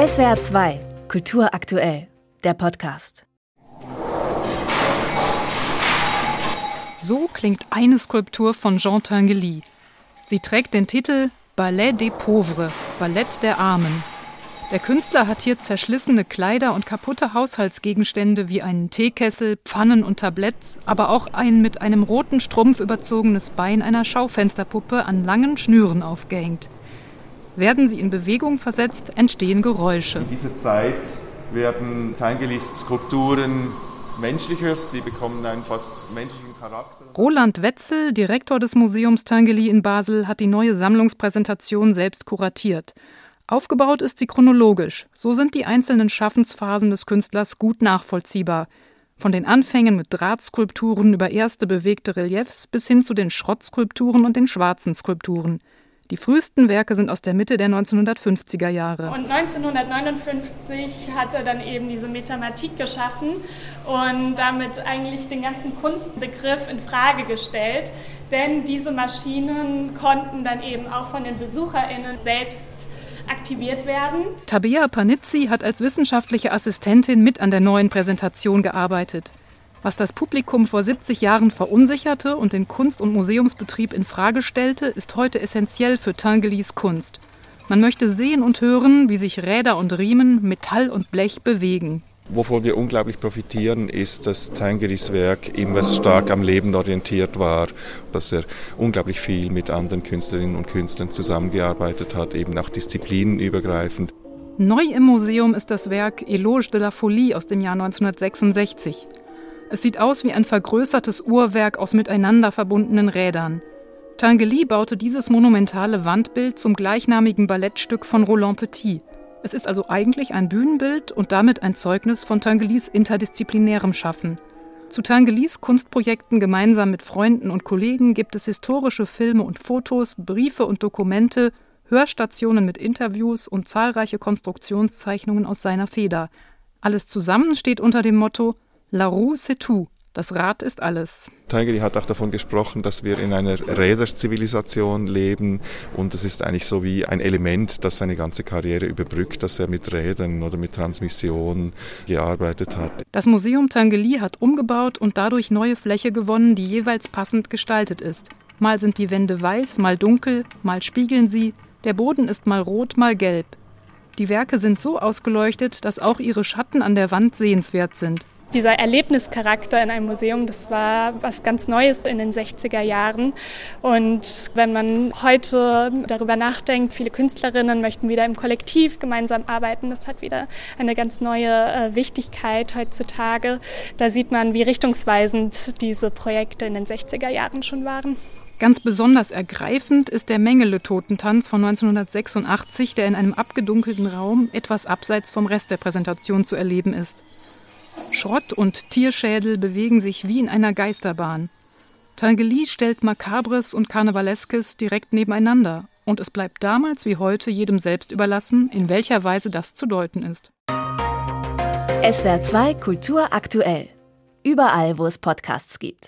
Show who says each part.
Speaker 1: SWR 2, Kultur aktuell, der Podcast.
Speaker 2: So klingt eine Skulptur von Jean Tinguely. Sie trägt den Titel Ballet des Pauvres, Ballett der Armen. Der Künstler hat hier zerschlissene Kleider und kaputte Haushaltsgegenstände wie einen Teekessel, Pfannen und Tabletts, aber auch ein mit einem roten Strumpf überzogenes Bein einer Schaufensterpuppe an langen Schnüren aufgehängt. Werden sie in Bewegung versetzt, entstehen Geräusche.
Speaker 3: In dieser Zeit werden Tinguelys Skulpturen menschlicher, sie bekommen einen fast menschlichen Charakter.
Speaker 2: Roland Wetzel, Direktor des Museums Tinguely in Basel, hat die neue Sammlungspräsentation selbst kuratiert. Aufgebaut ist sie chronologisch, so sind die einzelnen Schaffensphasen des Künstlers gut nachvollziehbar. Von den Anfängen mit Drahtskulpturen über erste bewegte Reliefs bis hin zu den Schrottskulpturen und den schwarzen Skulpturen. Die frühesten Werke sind aus der Mitte der 1950er Jahre.
Speaker 4: Und 1959 hat er dann eben diese Metamatik geschaffen und damit eigentlich den ganzen Kunstbegriff in Frage gestellt. Denn diese Maschinen konnten dann eben auch von den BesucherInnen selbst aktiviert werden.
Speaker 2: Tabea Panizzi hat als wissenschaftliche Assistentin mit an der neuen Präsentation gearbeitet. Was das Publikum vor 70 Jahren verunsicherte und den Kunst- und Museumsbetrieb in Frage stellte, ist heute essentiell für Tinguelys Kunst. Man möchte sehen und hören, wie sich Räder und Riemen, Metall und Blech bewegen.
Speaker 3: Wovon wir unglaublich profitieren, ist, dass Tinguelys Werk immer stark am Leben orientiert war, dass er unglaublich viel mit anderen Künstlerinnen und Künstlern zusammengearbeitet hat, eben auch disziplinenübergreifend.
Speaker 2: Neu im Museum ist das Werk Eloge de la Folie aus dem Jahr 1966. Es sieht aus wie ein vergrößertes Uhrwerk aus miteinander verbundenen Rädern. Tinguely baute dieses monumentale Wandbild zum gleichnamigen Ballettstück von Roland Petit. Es ist also eigentlich ein Bühnenbild und damit ein Zeugnis von Tinguelys interdisziplinärem Schaffen. Zu Tinguelys Kunstprojekten gemeinsam mit Freunden und Kollegen gibt es historische Filme und Fotos, Briefe und Dokumente, Hörstationen mit Interviews und zahlreiche Konstruktionszeichnungen aus seiner Feder. Alles zusammen steht unter dem Motto La roue c'est tout. Das Rad ist alles.
Speaker 3: Tigeri hat auch davon gesprochen, dass wir in einer Räderzivilisation leben und es ist eigentlich so wie ein Element, das seine ganze Karriere überbrückt, dass er mit Rädern oder mit Transmission gearbeitet hat.
Speaker 2: Das Museum Tangeli hat umgebaut und dadurch neue Fläche gewonnen, die jeweils passend gestaltet ist. Mal sind die Wände weiß, mal dunkel, mal spiegeln sie, der Boden ist mal rot, mal gelb. Die Werke sind so ausgeleuchtet, dass auch ihre Schatten an der Wand sehenswert sind.
Speaker 4: Dieser Erlebnischarakter in einem Museum, das war was ganz Neues in den 60er Jahren. Und wenn man heute darüber nachdenkt, viele Künstlerinnen möchten wieder im Kollektiv gemeinsam arbeiten, das hat wieder eine ganz neue äh, Wichtigkeit heutzutage. Da sieht man, wie richtungsweisend diese Projekte in den 60er Jahren schon waren.
Speaker 2: Ganz besonders ergreifend ist der Mengele-Totentanz von 1986, der in einem abgedunkelten Raum etwas abseits vom Rest der Präsentation zu erleben ist. Schrott und Tierschädel bewegen sich wie in einer Geisterbahn. Tangeli stellt Makabres und Karnevaleskes direkt nebeneinander und es bleibt damals wie heute jedem selbst überlassen, in welcher Weise das zu deuten ist.
Speaker 1: SWR 2 Kultur aktuell. Überall, wo es Podcasts gibt.